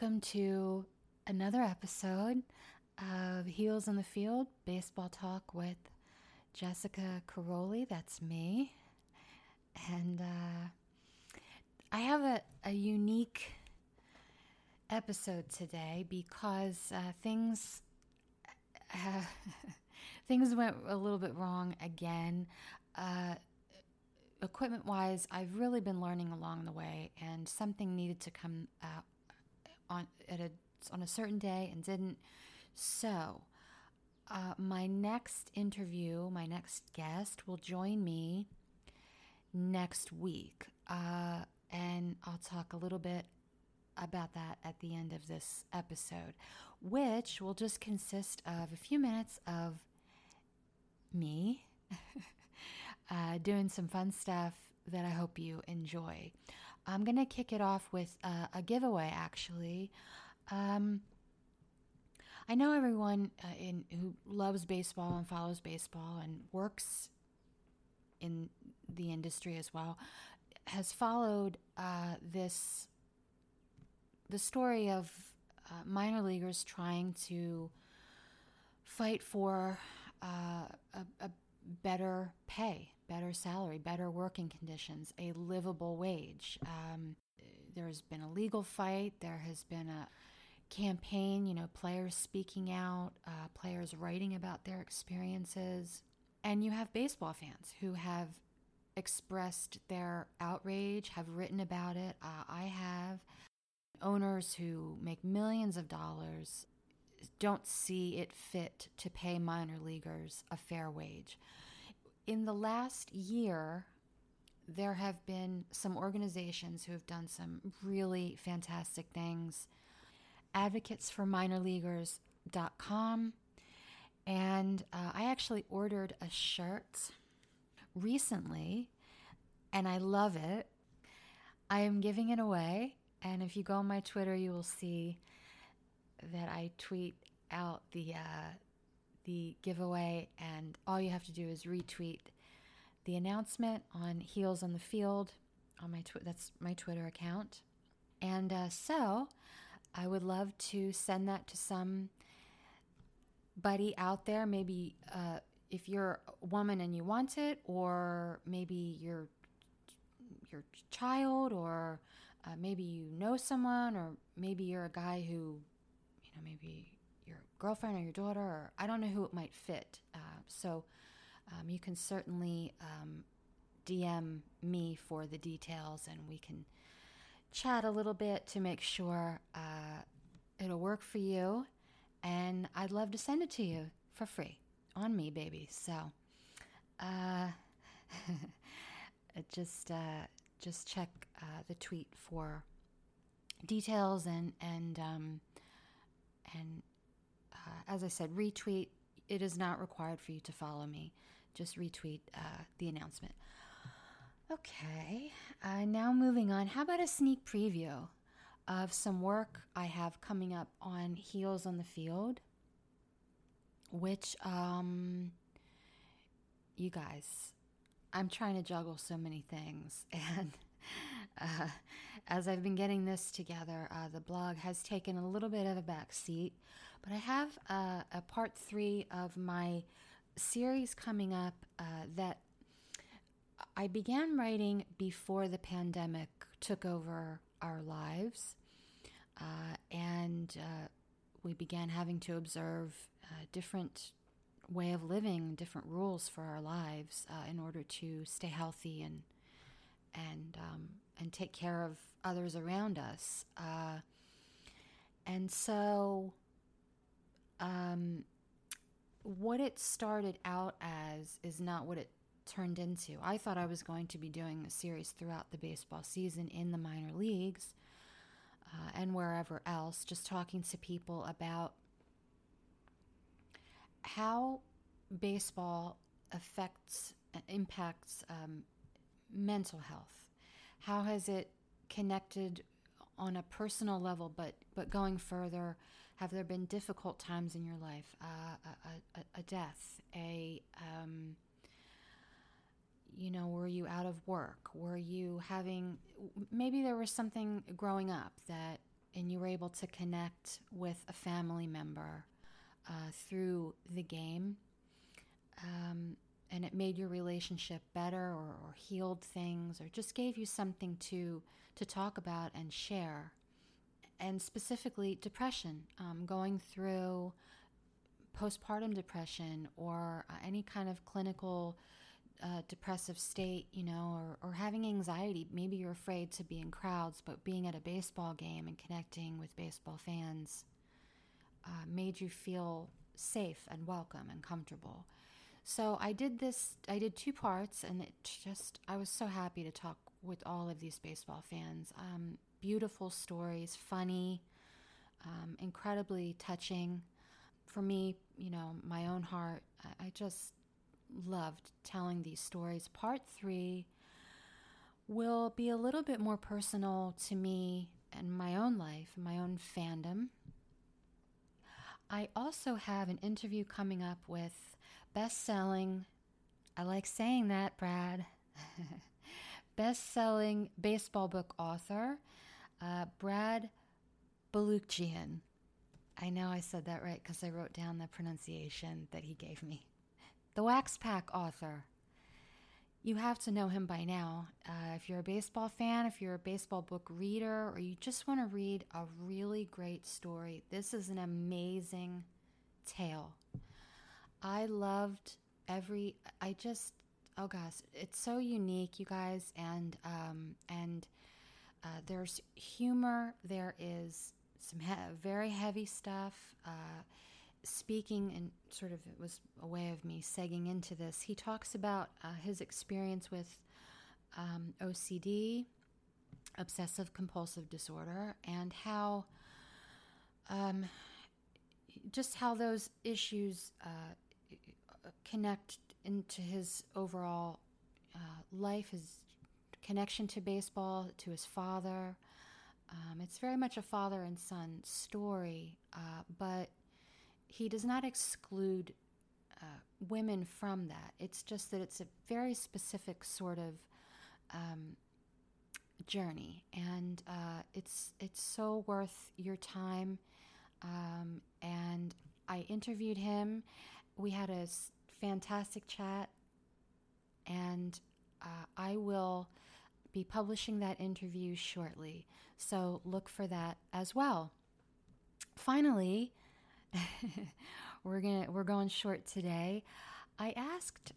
Welcome to another episode of Heels in the Field Baseball Talk with Jessica Quiroli. That's me. And uh, I have a, a unique episode today because uh, things. Uh, things went a little bit wrong again. Uh, equipment wise, I've really been learning along the way, and something needed to come on at a on a certain day and didn't. So, uh, my next interview, my next guest will join me next week, uh, and I'll talk a little bit about that at the end of this episode, which will just consist of a few minutes of me uh, doing some fun stuff that I hope you enjoy. I'm going to kick it off with uh, a giveaway, actually. Um, I know everyone uh, in, who loves baseball and follows baseball and works in the industry as well has followed uh, this the story of uh, minor leaguers trying to fight for uh, a, a better pay, better salary, better working conditions, a livable wage. Um, there's been a legal fight. There has been a campaign, you know, players speaking out, uh, players writing about their experiences. And you have baseball fans who have expressed their outrage, have written about it. Uh, I have. Owners who make millions of dollars don't see it fit to pay minor leaguers a fair wage. In the last year, there have been some organizations who have done some really fantastic things. Advocates for minor leaguers.com. And uh, I actually ordered a shirt recently, and I love it. I am giving it away. And if you go on my Twitter, you will see that I tweet out the uh, the giveaway, and all you have to do is retweet the announcement on Heels on the Field on my tw- that's my Twitter account. And uh, so, I would love to send that to some buddy out there. Maybe uh, if you're a woman and you want it, or maybe your your child, or uh, maybe you know someone, or maybe you're a guy who you know, maybe girlfriend or your daughter, or I don't know who it might fit. Uh, so um, you can certainly um, DM me for the details and we can chat a little bit to make sure uh, it'll work for you. And I'd love to send it to you for free on me, baby. So, uh, just uh, just check uh, the tweet for details and and um, and uh, as I said, retweet. It is not required for you to follow me. Just retweet uh, the announcement. Okay, uh, now moving on. How about a sneak preview of some work I have coming up on Heels on the Field? Which, um, you guys, I'm trying to juggle so many things, and uh, as I've been getting this together, uh, the blog has taken a little bit of a back seat, but I have uh, a part three of my series coming up uh, that I began writing before the pandemic took over our lives, uh, and uh, we began having to observe a different way of living, different rules for our lives in order to stay healthy and and um, and take care of others around us. Uh, and so, um, what it started out as is not what it turned into. I thought I was going to be doing a series throughout the baseball season in the minor leagues uh, and wherever else, just talking to people about how baseball affects, impacts um, mental health how has it connected on a personal level, but but going further, have there been difficult times in your life? Uh, a, a, a, death, a um, you know, were you out of work? Were you having maybe there was something growing up that and you were able to connect with a family member uh, through the game. Um, and it made your relationship better or, or, healed things or just gave you something to to talk about and share and specifically depression um, going through postpartum depression or uh, any kind of clinical uh, depressive state, you know, or, or having anxiety. Maybe you're afraid to be in crowds, but being at a baseball game and connecting with baseball fans uh, made you feel safe and welcome and comfortable. So I did this, I did two parts, and it just, I was so happy to talk with all of these baseball fans. Um, beautiful stories, funny, um, incredibly touching. For me, you know, my own heart, I, I just loved telling these stories. Part three will be a little bit more personal to me and my own life, my own fandom. I also have an interview coming up with best selling, I like saying that, Brad, best selling baseball book author, uh, Brad Balukjian. I know I said that right because I wrote down the pronunciation that he gave me the Wax Pack author. You have to know him by now. Uh, if you're a baseball fan, if you're a baseball book reader, or you just want to read a really great story, this is an amazing tale. I loved every. I just. Oh gosh, it's so unique, you guys, and um, and uh, there's humor. There is some he- very heavy stuff. Uh, speaking and sort of it was a way of me segging into this. He talks about uh, his experience with um, OCD, obsessive compulsive disorder, and how um, just how those issues uh, connect into his overall uh, life, his connection to baseball, to his father. Um, it's very much a father and son story, uh, but he does not exclude uh, women from that. It's just that it's a very specific sort of um, journey, and uh, it's it's so worth your time. Um, and I interviewed him. We had a fantastic chat, and uh, I will be publishing that interview shortly. So look for that as well. Finally, we're gonna we're going short today. I asked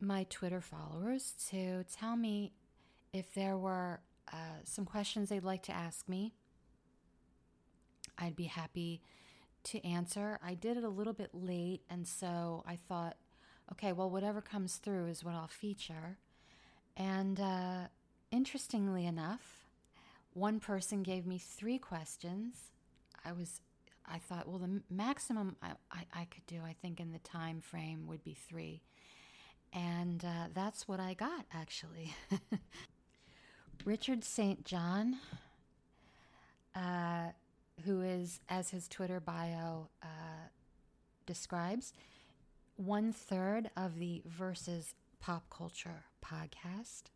my Twitter followers to tell me if there were uh, some questions they'd like to ask me. I'd be happy to answer. I did it a little bit late, and so I thought, okay, well, whatever comes through is what I'll feature. And uh, interestingly enough, one person gave me three questions. I was I thought, well, the maximum I, I, I, could do, I think, in the time frame would be three. And uh, that's what I got, actually. Richard St. John, uh, who is, as his Twitter bio uh, describes, one third of the Versus Pop Culture podcast,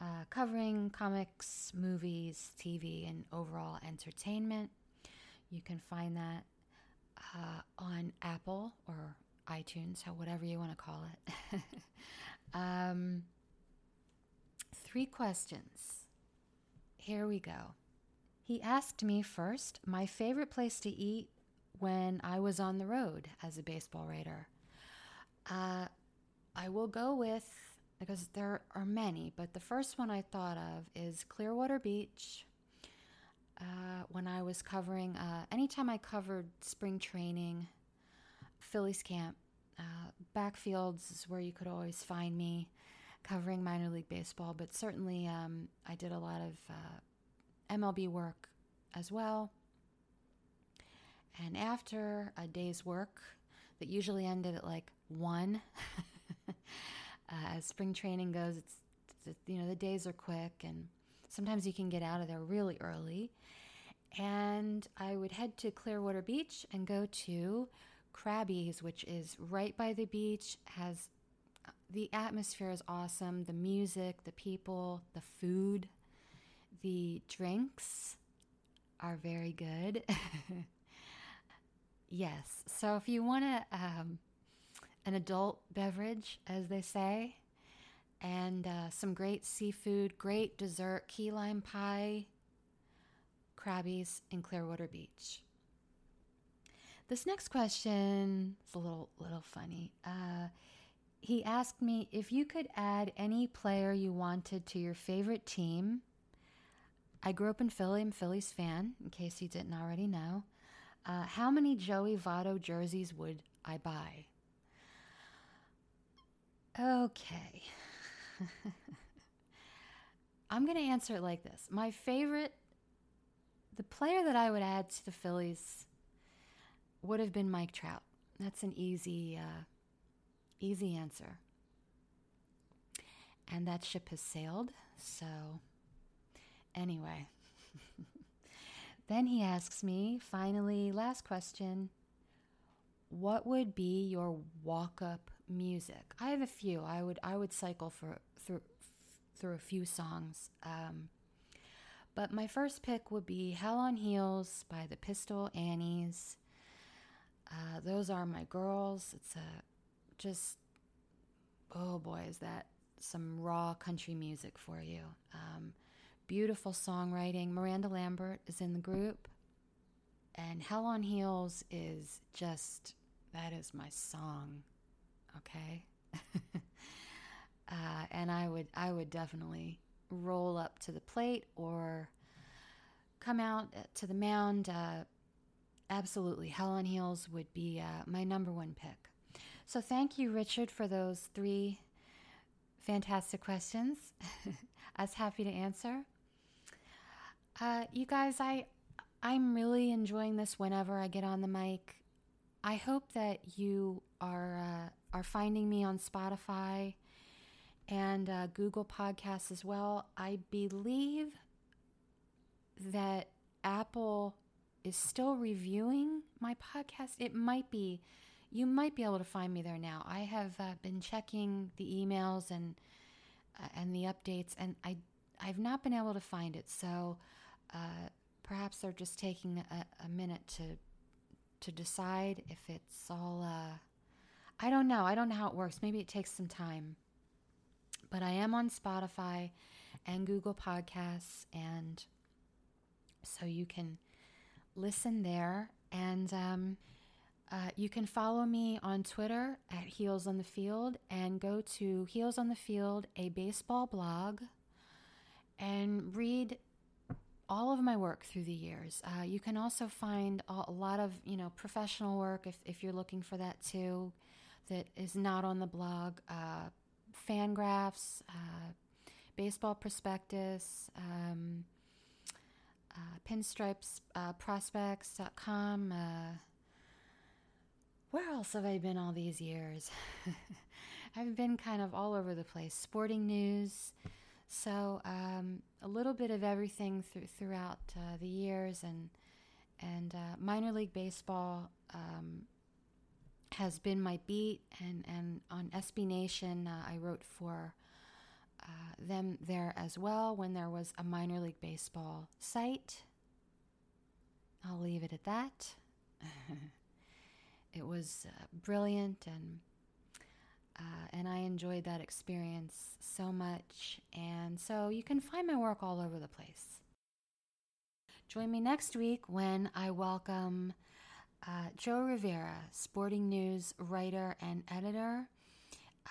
uh, covering comics, movies, TV, and overall entertainment. You can find that uh, on Apple or iTunes, or whatever you want to call it. um, three questions. Here we go. He asked me first my favorite place to eat when I was on the road as a baseball writer. Uh, I will go with, because there are many, but the first one I thought of is Clearwater Beach uh, when I was covering, uh, anytime I covered spring training, Phillies camp, uh, backfields is where you could always find me covering minor league baseball, but certainly um, I did a lot of uh, MLB work as well. And after a day's work that usually ended at like one, uh, as spring training goes, it's, you know, the days are quick and Sometimes you can get out of there really early. And I would head to Clearwater Beach and go to Crabby's, which is right by the beach, has the atmosphere is awesome, the music, the people, the food, the drinks are very good. yes. So if you want to um, an adult beverage, as they say, and uh, some great seafood, great dessert, key lime pie, Crabby's in Clearwater Beach. This next question is a little little funny. Uh, he asked me if you could add any player you wanted to your favorite team. I grew up in Philly. I'm Phillies fan, in case you didn't already know. Uh, how many Joey Votto jerseys would I buy? Okay. I'm going to answer it like this. My favorite, the player that I would add to the Phillies would have been Mike Trout. That's an easy, uh, easy answer. And that ship has sailed. So, anyway. then he asks me, finally, last question What would be your walk up music? I have a few. I would I would cycle for through through a few songs. Um, but my first pick would be Hell on Heels by the Pistol Annies. Uh, those are my girls. It's a just oh boy, is that some raw country music for you. Um, beautiful songwriting. Miranda Lambert is in the group, and Hell on Heels is just that is my song. Okay. uh, and I would I would definitely roll up to the plate or come out uh, to the mound. Uh, absolutely, Hell on Heels would be uh, my number one pick. So thank you, Richard, for those three fantastic questions. I was happy to answer. Uh, you guys, I I'm really enjoying this whenever I get on the mic. I hope that you are uh, are finding me on Spotify and uh, Google Podcasts as well. I believe that Apple is still reviewing my podcast. It might be, you might be able to find me there now. I have uh, been checking the emails and uh, and the updates, and I I've not been able to find it. So uh, perhaps they're just taking a, a, minute to to decide if it's all. I don't know. I don't know how it works. Maybe it takes some time. But I am on Spotify and Google Podcasts, and so you can listen there. And um, uh, you can follow me on Twitter at Heels on the Field and go to Heels on the Field, a baseball blog, and read all of my work through the years. Uh, you can also find a lot of you know professional work if, if you're looking for that too, that is not on the blog. Uh, Fangraphs, uh, baseball prospectus. Um, uh, pinstripes uh, prospects.com. Uh, where else have I been all these years? I've been kind of all over the place. Sporting news. So um, a little bit of everything th- throughout uh, the years, and and uh, minor league baseball um, has been my beat, and and on SB Nation uh, I wrote for uh, them there as well when there was a minor league baseball site. I'll leave it at that. it was uh, brilliant and uh, and I enjoyed that experience so much. And so you can find my work all over the place. Join me next week when I welcome uh, Joe Rivera, sporting news writer and editor.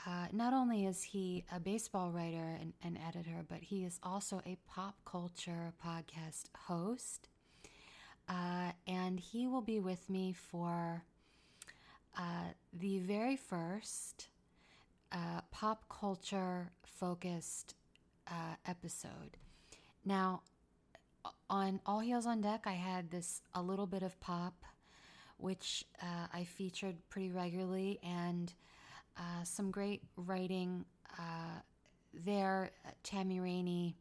Uh, not only is he a baseball writer and, and, editor, but he is also a pop culture podcast host. Uh, and he will be with me for uh, the very first uh, pop culture focused uh, episode. Now, on All Heels on Deck, I had this a little bit of pop, which uh, I featured pretty regularly, and uh, some great writing uh, there. Tammy Rainey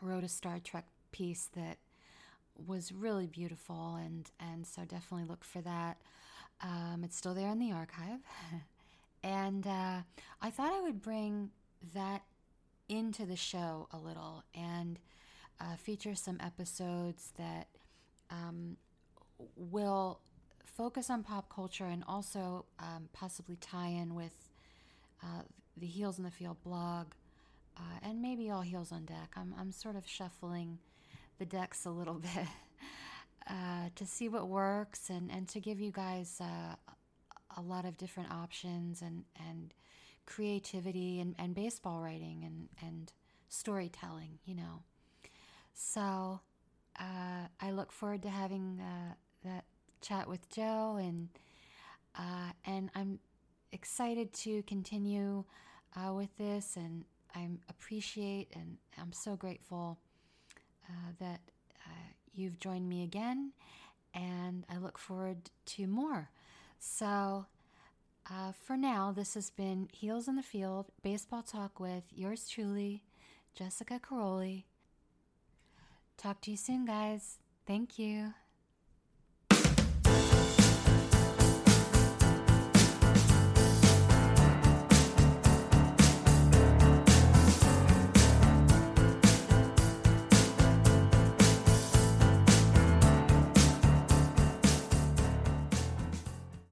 wrote a Star Trek piece that was really beautiful, and and so definitely look for that. Um, it's still there in the archive, and uh, I thought I would bring that into the show a little and uh, feature some episodes that um, will focus on pop culture and also um, possibly tie in with uh, the Heels in the Field blog uh, and maybe all Heels on Deck. I'm, I'm sort of shuffling the decks a little bit uh, to see what works and, and to give you guys uh, a lot of different options and, and creativity and, and baseball writing and, and storytelling, you know. So uh, I look forward to having uh, chat with Joe, and uh, and I'm excited to continue uh, with this, and I appreciate and I'm so grateful uh, that uh, you've joined me again, and I look forward to more. So. Uh, for now, this has been Heels in the Field Baseball Talk with yours truly, Jessica Quiroli. Talk to you soon, guys. Thank you.